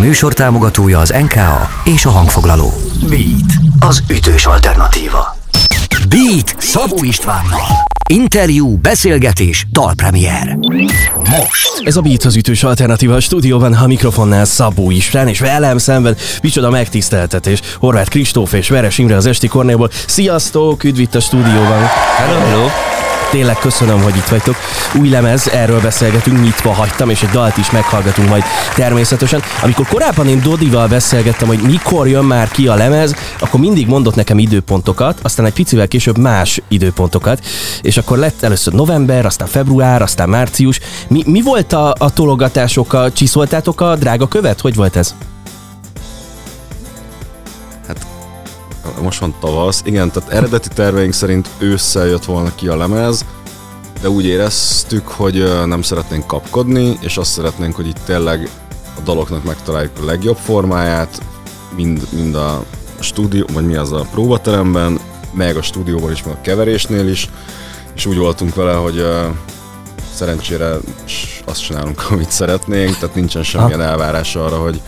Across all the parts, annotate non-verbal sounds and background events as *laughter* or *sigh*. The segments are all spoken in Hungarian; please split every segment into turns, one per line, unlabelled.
műsor támogatója az NKA és a hangfoglaló. Beat, az ütős alternatíva. Beat Szabó Istvánnal. Interjú, beszélgetés, dalpremier. Most.
Ez a Beat az ütős alternatíva a stúdióban, a mikrofonnál Szabó István, és velem szemben micsoda megtiszteltetés. Horváth Kristóf és Veres Imre az Esti Kornéból. Sziasztok, üdv itt a stúdióban.
Hello, hello.
Tényleg köszönöm, hogy itt vagytok. Új lemez, erről beszélgetünk, nyitva hagytam, és egy dalt is meghallgatunk majd természetesen. Amikor korábban én Dodival beszélgettem, hogy mikor jön már ki a lemez, akkor mindig mondott nekem időpontokat, aztán egy picivel később más időpontokat, és akkor lett először november, aztán február, aztán március. Mi, mi volt a, a tologatások? Csiszoltátok a drága követ? Hogy volt ez?
Most van tavasz. Igen, tehát eredeti terveink szerint ősszel jött volna ki a lemez, de úgy éreztük, hogy nem szeretnénk kapkodni, és azt szeretnénk, hogy itt tényleg a daloknak megtaláljuk a legjobb formáját, mind, mind a stúdió, vagy mi az a próbateremben, meg a stúdióban is, meg a keverésnél is, és úgy voltunk vele, hogy uh, szerencsére azt csinálunk, *laughs* amit szeretnénk, tehát nincsen semmilyen elvárás arra, hogy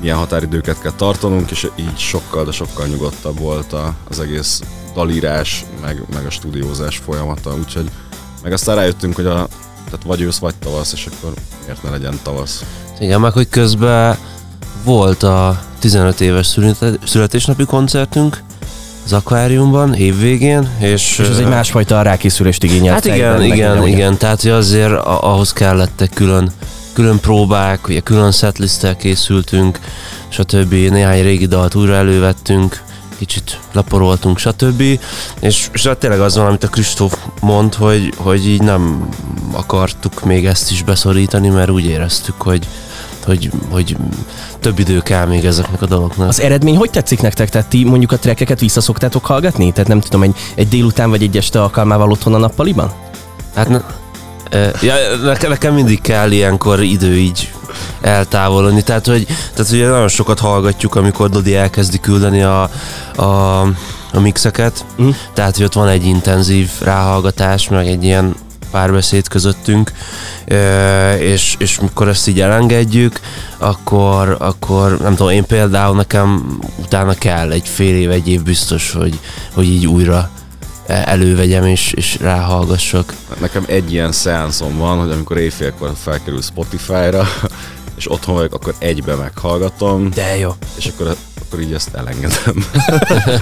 milyen határidőket kell tartanunk, és így sokkal, de sokkal nyugodtabb volt a, az egész dalírás, meg, meg a stúdiózás folyamata, úgyhogy meg aztán rájöttünk, hogy a, tehát vagy ősz, vagy tavasz, és akkor miért ne legyen tavasz.
Igen, meg hogy közben volt a 15 éves születésnapi koncertünk, az akváriumban évvégén, és...
És ez egy másfajta rákészülést igényelt.
Hát igen, igen, igen, tehát azért ahhoz kellettek külön külön próbák, ugye külön setlisztel készültünk, stb. Néhány régi dalt újra elővettünk, kicsit laporoltunk, stb. És, és hát tényleg az van, amit a Kristóf mond, hogy, hogy így nem akartuk még ezt is beszorítani, mert úgy éreztük, hogy, hogy, hogy több idő kell még ezeknek a dolgoknak.
Az eredmény hogy tetszik nektek? Tehát ti mondjuk a trekkeket visszaszoktátok hallgatni? Tehát nem tudom, egy, egy délután vagy egy este alkalmával otthon a nappaliban?
Hát ne, Ja, nekem mindig kell ilyenkor idő így eltávolodni. Tehát, hogy, tehát, hogy nagyon sokat hallgatjuk, amikor Dodi elkezdi küldeni a, a, a mixeket. Mm. Tehát, hogy ott van egy intenzív ráhallgatás, meg egy ilyen párbeszéd közöttünk, és, és mikor ezt így elengedjük, akkor, akkor nem tudom, én például nekem utána kell egy fél év, egy év biztos, hogy, hogy így újra elővegyem és, és ráhallgassak.
Nekem egy ilyen szeánszom van, hogy amikor éjfélkor felkerül Spotify-ra, és otthon vagyok, akkor egybe meghallgatom.
De jó.
És akkor, akkor így ezt elengedem. *laughs*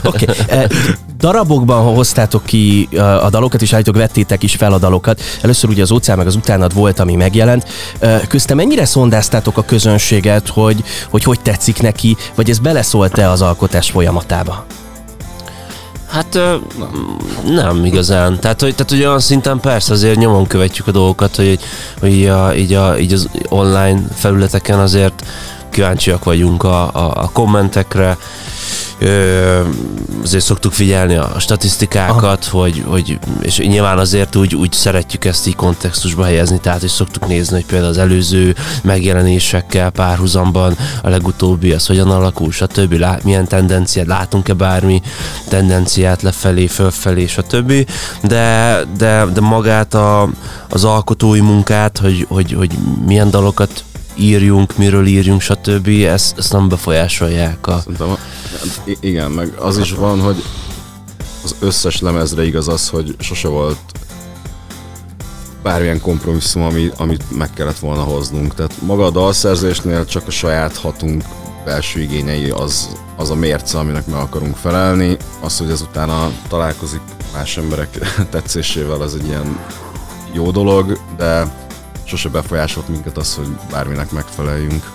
Oké. Okay. Eh, darabokban hoztátok ki eh, a dalokat, és állítok vettétek is fel a dalokat. Először ugye az óceán meg az utánad volt, ami megjelent. Eh, köztem mennyire szondáztátok a közönséget, hogy hogy, hogy tetszik neki, vagy ez beleszólt-e az alkotás folyamatába?
Hát nem. nem igazán. Tehát hogy, tehát, hogy olyan szinten persze azért nyomon követjük a dolgokat, hogy, hogy így, a, így, a, így az online felületeken azért kíváncsiak vagyunk a, a, a kommentekre, azért szoktuk figyelni a statisztikákat, hogy, hogy, és nyilván azért úgy, úgy szeretjük ezt így kontextusba helyezni, tehát is szoktuk nézni, hogy például az előző megjelenésekkel párhuzamban a legutóbbi az hogyan alakul, stb. Lát, milyen tendenciát, látunk-e bármi tendenciát lefelé, fölfelé, stb. De, de, de magát a, az alkotói munkát, hogy, hogy, hogy milyen dalokat írjunk, miről írjunk, stb. Ezt, ezt nem befolyásolják a...
Igen, meg az is van, hogy az összes lemezre igaz az, hogy sose volt bármilyen kompromisszum, ami, amit meg kellett volna hoznunk. Tehát maga a dalszerzésnél csak a saját hatunk belső igényei az, az a mérce, aminek meg akarunk felelni. Az, hogy ezután a találkozik más emberek *laughs* tetszésével, az egy ilyen jó dolog, de sose befolyásolt minket az, hogy bárminek megfeleljünk.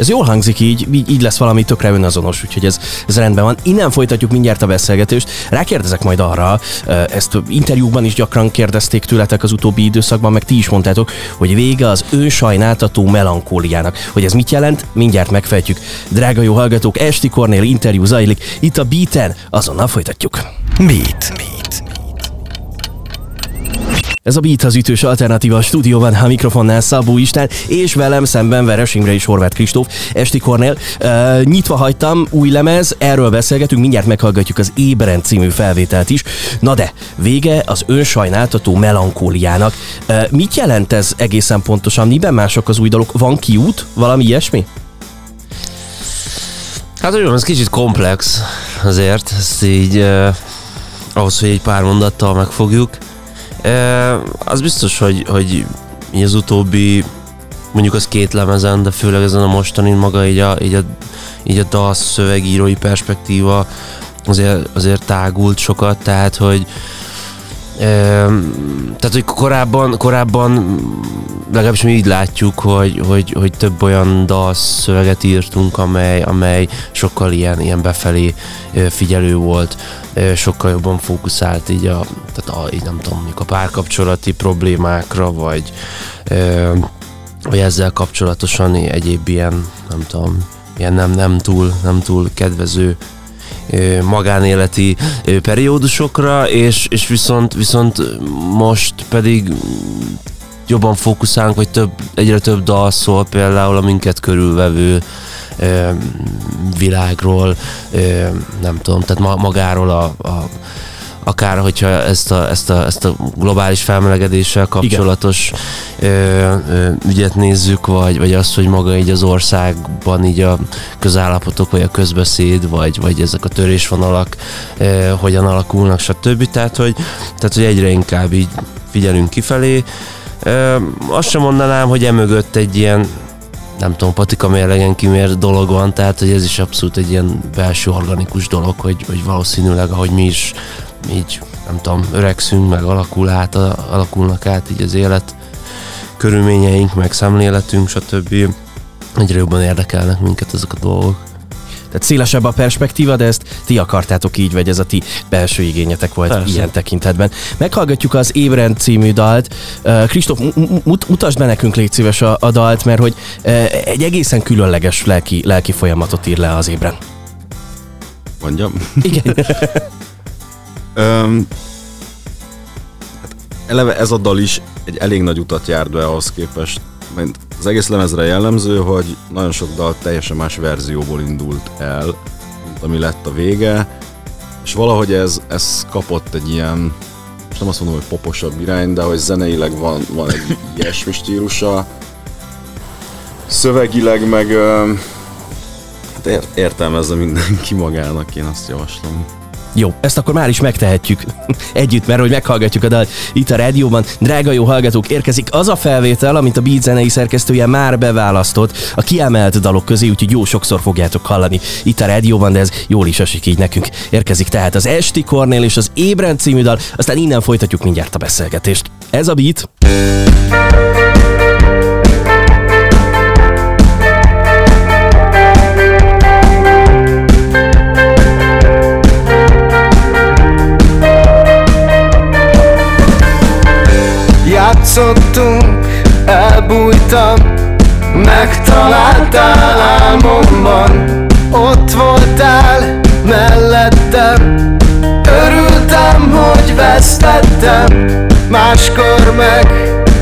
Ez jól hangzik így, így, így lesz valami tökre önazonos, úgyhogy ez, ez rendben van. Innen folytatjuk mindjárt a beszélgetést. Rákérdezek majd arra, ezt interjúkban is gyakran kérdezték tőletek az utóbbi időszakban, meg ti is mondtátok, hogy vége az önsajnáltató melankóliának. Hogy ez mit jelent, mindjárt megfejtjük. Drága jó hallgatók, Esti Kornél interjú zajlik, itt a Beaten, azonnal folytatjuk.
Beat. Beat.
Ez a Beat az ütős alternatíva a stúdióban, a mikrofonnál Szabó Istán, és velem szemben Veres Imre és Horváth Kristóf, Esti Kornél. Uh, nyitva hagytam, új lemez, erről beszélgetünk, mindjárt meghallgatjuk az Ébren című felvételt is. Na de, vége az önsajnáltató melankóliának. Uh, mit jelent ez egészen pontosan? Miben mások az új dalok? Van kiút? Valami ilyesmi?
Hát úgy ez kicsit komplex azért, ezt így eh, ahhoz, hogy egy pár mondattal megfogjuk. Az biztos, hogy, hogy így az utóbbi mondjuk az két lemezen, de főleg ezen a mostanin maga így a, így a, így a dal szövegírói perspektíva azért, azért tágult sokat, tehát hogy tehát, hogy korábban, korábban legalábbis mi így látjuk, hogy, hogy, hogy több olyan dalszöveget írtunk, amely, amely sokkal ilyen, ilyen befelé figyelő volt, sokkal jobban fókuszált így a, tehát a, így nem tudom, a párkapcsolati problémákra, vagy, vagy ezzel kapcsolatosan egyéb ilyen, nem tudom, ilyen nem, nem, túl, nem túl kedvező magánéleti periódusokra, és, és viszont, viszont most pedig jobban fókuszálunk, vagy több, egyre több dal szól például a minket körülvevő világról, nem tudom, tehát magáról a, a akár hogyha ezt a, ezt a, ezt a globális felmelegedéssel kapcsolatos ö, ö, ügyet nézzük, vagy, vagy azt, hogy maga így az országban így a közállapotok, vagy a közbeszéd, vagy, vagy ezek a törésvonalak ö, hogyan alakulnak, stb. Tehát hogy, tehát, hogy egyre inkább így figyelünk kifelé. Ö, azt sem mondanám, hogy emögött egy ilyen nem tudom, patika mérlegen kimért dolog van, tehát hogy ez is abszolút egy ilyen belső organikus dolog, hogy, hogy valószínűleg, ahogy mi is így nem tudom, öregszünk, meg alakul át, alakulnak át így az élet körülményeink, meg szemléletünk, stb. Egyre jobban érdekelnek minket ezek a dolgok.
Tehát szélesebb a perspektíva, de ezt ti akartátok így, vagy ez a ti belső igényetek volt Persze. ilyen tekintetben. Meghallgatjuk az Ébrend című dalt. Kristóf, mut- mutasd be nekünk légy szíves a, a dalt, mert hogy egy egészen különleges lelki, lelki folyamatot ír le az Ébren.
Mondjam?
Igen. *laughs*
Öm, hát eleve ez a dal is egy elég nagy utat járt be ahhoz képest, mert az egész lemezre jellemző, hogy nagyon sok dal teljesen más verzióból indult el, mint ami lett a vége, és valahogy ez, ez kapott egy ilyen, most nem azt mondom, hogy poposabb irány, de hogy zeneileg van, van egy *laughs* ilyesmi stílusa, szövegileg meg hát értelmezze mindenki magának, én azt javaslom.
Jó, ezt akkor már is megtehetjük *laughs* együtt, mert hogy meghallgatjuk a dal itt a rádióban. Drága jó hallgatók, érkezik az a felvétel, amit a Beat zenei szerkesztője már beválasztott a kiemelt dalok közé, úgyhogy jó sokszor fogjátok hallani itt a rádióban, de ez jól is esik így nekünk. Érkezik tehát az Esti Kornél és az Ébren című dal, aztán innen folytatjuk mindjárt a beszélgetést. Ez a Beat.
Vesztettem Máskor meg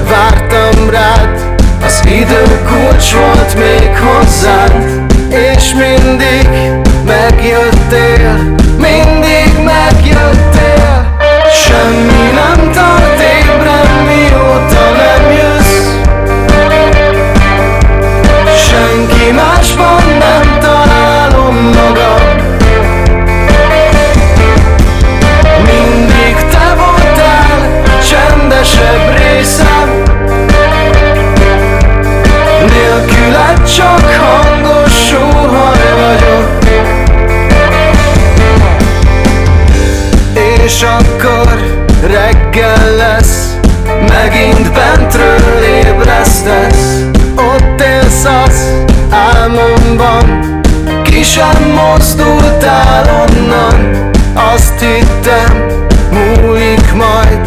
vártam rád. Az idő kulcs volt még hozzád És mindig megjöttél csak hangos sóhaj vagyok. És akkor reggel lesz Megint bentről ébresztesz. Ott élsz az álmomban Ki sem mozdultál onnan. Azt hittem múlik majd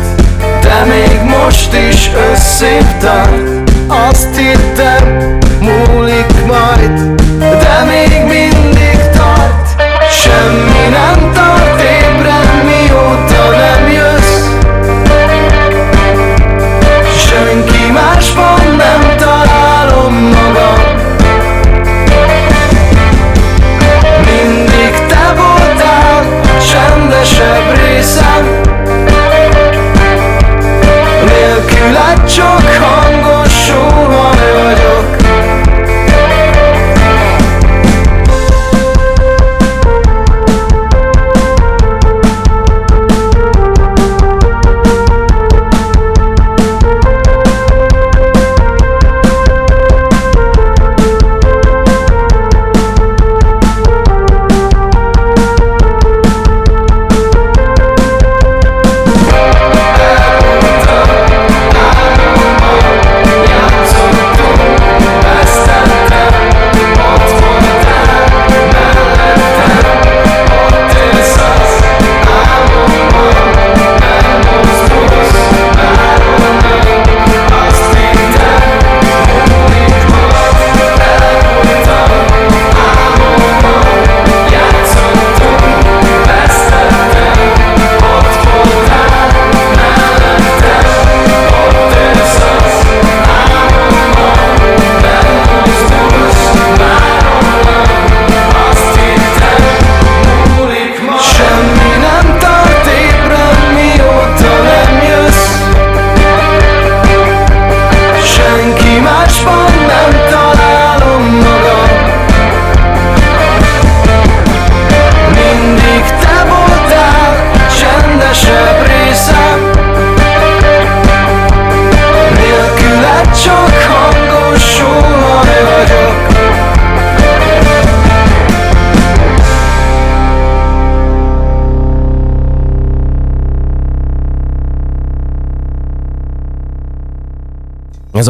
De még most is összép tart Azt hittem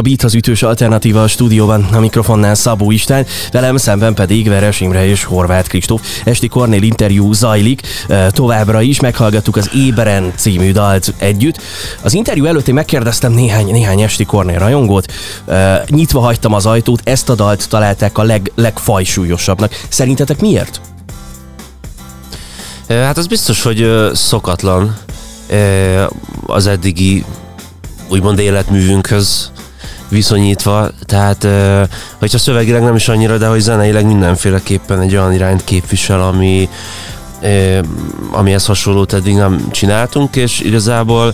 a Beat az ütős alternatíva a stúdióban, a mikrofonnál Szabó István, velem szemben pedig Veres Imre és Horváth Kristóf. Esti Kornél interjú zajlik, továbbra is meghallgattuk az Éberen című dalt együtt. Az interjú előtt én megkérdeztem néhány, néhány Esti Kornél rajongót, nyitva hagytam az ajtót, ezt a dalt találták a leg, legfajsúlyosabbnak. Szerintetek miért?
Hát az biztos, hogy szokatlan az eddigi úgymond életművünkhöz viszonyítva, tehát hogyha szövegileg nem is annyira, de hogy zeneileg mindenféleképpen egy olyan irányt képvisel, ami amihez hasonlót eddig nem csináltunk, és igazából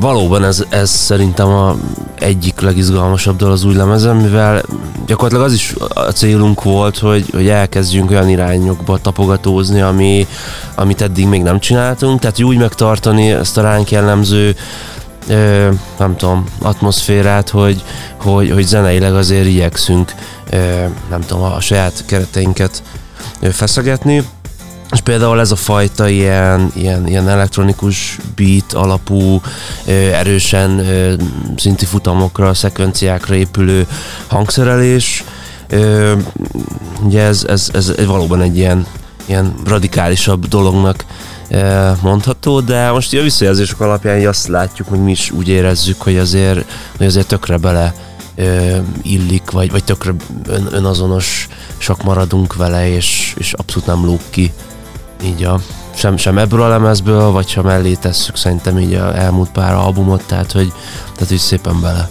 valóban ez, ez szerintem a egyik legizgalmasabb dal az új lemezen, mivel gyakorlatilag az is a célunk volt, hogy, hogy elkezdjünk olyan irányokba tapogatózni, ami, amit eddig még nem csináltunk, tehát úgy megtartani ezt a ránk jellemző ö, nem tudom, atmoszférát, hogy, hogy, hogy zeneileg azért igyekszünk ö, nem tudom, a saját kereteinket feszegetni. És például ez a fajta ilyen, ilyen, ilyen elektronikus beat alapú, erősen szinti futamokra, szekvenciákra épülő hangszerelés, ugye ez, ez, ez valóban egy ilyen, ilyen radikálisabb dolognak mondható, de most a visszajelzések alapján azt látjuk, hogy mi is úgy érezzük, hogy azért, hogy azért tökre bele illik, vagy, vagy tökre ön, önazonos sok maradunk vele, és, és abszolút nem lóg ki így a, sem, sem ebből a lemezből, vagy ha mellé tesszük szerintem így a elmúlt pár albumot, tehát hogy, tehát hogy szépen bele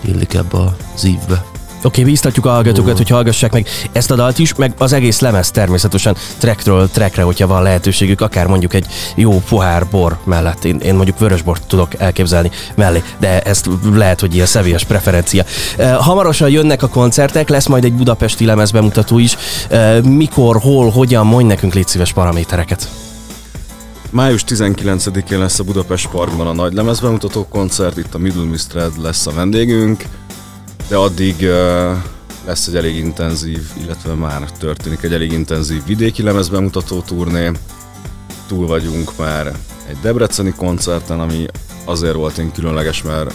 illik ebbe az ívbe.
Oké, okay, bíztatjuk a hallgatókat, hogy hallgassák meg ezt a dalt is, meg az egész lemez természetesen trackről trackre, hogyha van lehetőségük, akár mondjuk egy jó pohár bor mellett. Én, én mondjuk vörösbort tudok elképzelni mellé, de ezt lehet, hogy ilyen személyes preferencia. Hamarosan jönnek a koncertek, lesz majd egy budapesti lemez bemutató is. Mikor, hol, hogyan, mondj nekünk légy szíves paramétereket.
Május 19-én lesz a Budapest Parkban a nagy lemezbemutató koncert, itt a Middle Mistred lesz a vendégünk de addig lesz egy elég intenzív, illetve már történik egy elég intenzív vidéki lemezbemutató turné. Túl vagyunk már egy debreceni koncerten, ami azért volt én különleges, mert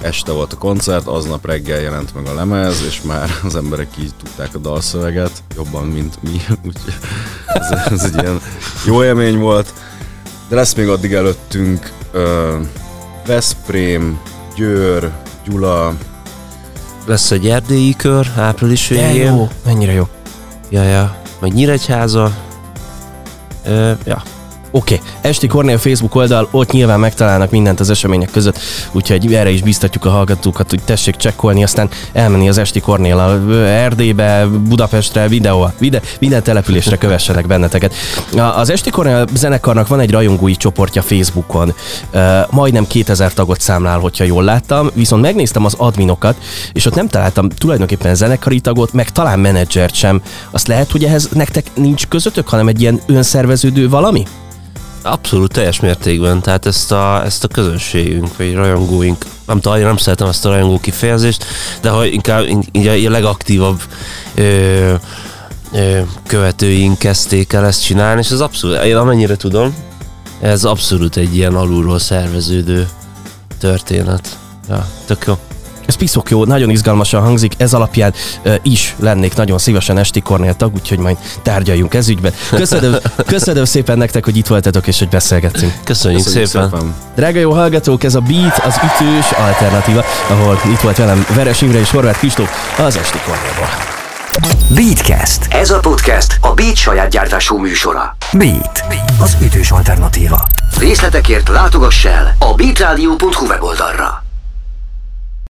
este volt a koncert, aznap reggel jelent meg a lemez, és már az emberek így tudták a dalszöveget, jobban, mint mi, *laughs* úgyhogy ez, ez egy ilyen jó élmény volt. De lesz még addig előttünk uh, Veszprém, Győr, Gyula,
lesz egy erdélyi kör április végén.
jó, mennyire jó.
Ja, ja. Meg Nyíregyháza. Ö, ja,
Oké, okay. Esti Kornél Facebook oldal, ott nyilván megtalálnak mindent az események között, úgyhogy erre is biztatjuk a hallgatókat, hogy tessék csekkolni, aztán elmenni az Esti Kornél a Erdélybe, Budapestre, videó, vide, minden településre kövessenek benneteket. Az Esti Kornél zenekarnak van egy rajongói csoportja Facebookon, majdnem 2000 tagot számlál, hogyha jól láttam, viszont megnéztem az adminokat, és ott nem találtam tulajdonképpen zenekari tagot, meg talán menedzsert sem. Azt lehet, hogy ehhez nektek nincs közöttök, hanem egy ilyen önszerveződő valami?
Abszolút teljes mértékben, tehát ezt a, ezt a közönségünk, vagy rajongóink, nem tudom, nem szeretem ezt a rajongó kifejezést, de ha inkább így a, a legaktívabb ö, ö, követőink kezdték el ezt csinálni, és ez abszolút, én amennyire tudom, ez abszolút egy ilyen alulról szerveződő történet. Ja, tök jó.
Ez piszok jó, nagyon izgalmasan hangzik, ez alapján uh, is lennék nagyon szívesen Esti Kornél tag, úgyhogy majd tárgyaljunk ez ügyben. Köszönöm, *laughs* köszönöm szépen nektek, hogy itt voltatok és hogy beszélgettünk.
Köszönjük, Köszönjük szépen. szépen.
Drága jó hallgatók, ez a Beat, az ütős alternatíva, ahol itt volt velem Veres Imre és Horváth Kristóf az Esti Kornélból.
Beatcast. Ez a podcast a Beat saját gyártású műsora. Beat, az ütős alternatíva. Részletekért látogass el a beatradio.hu weboldalra.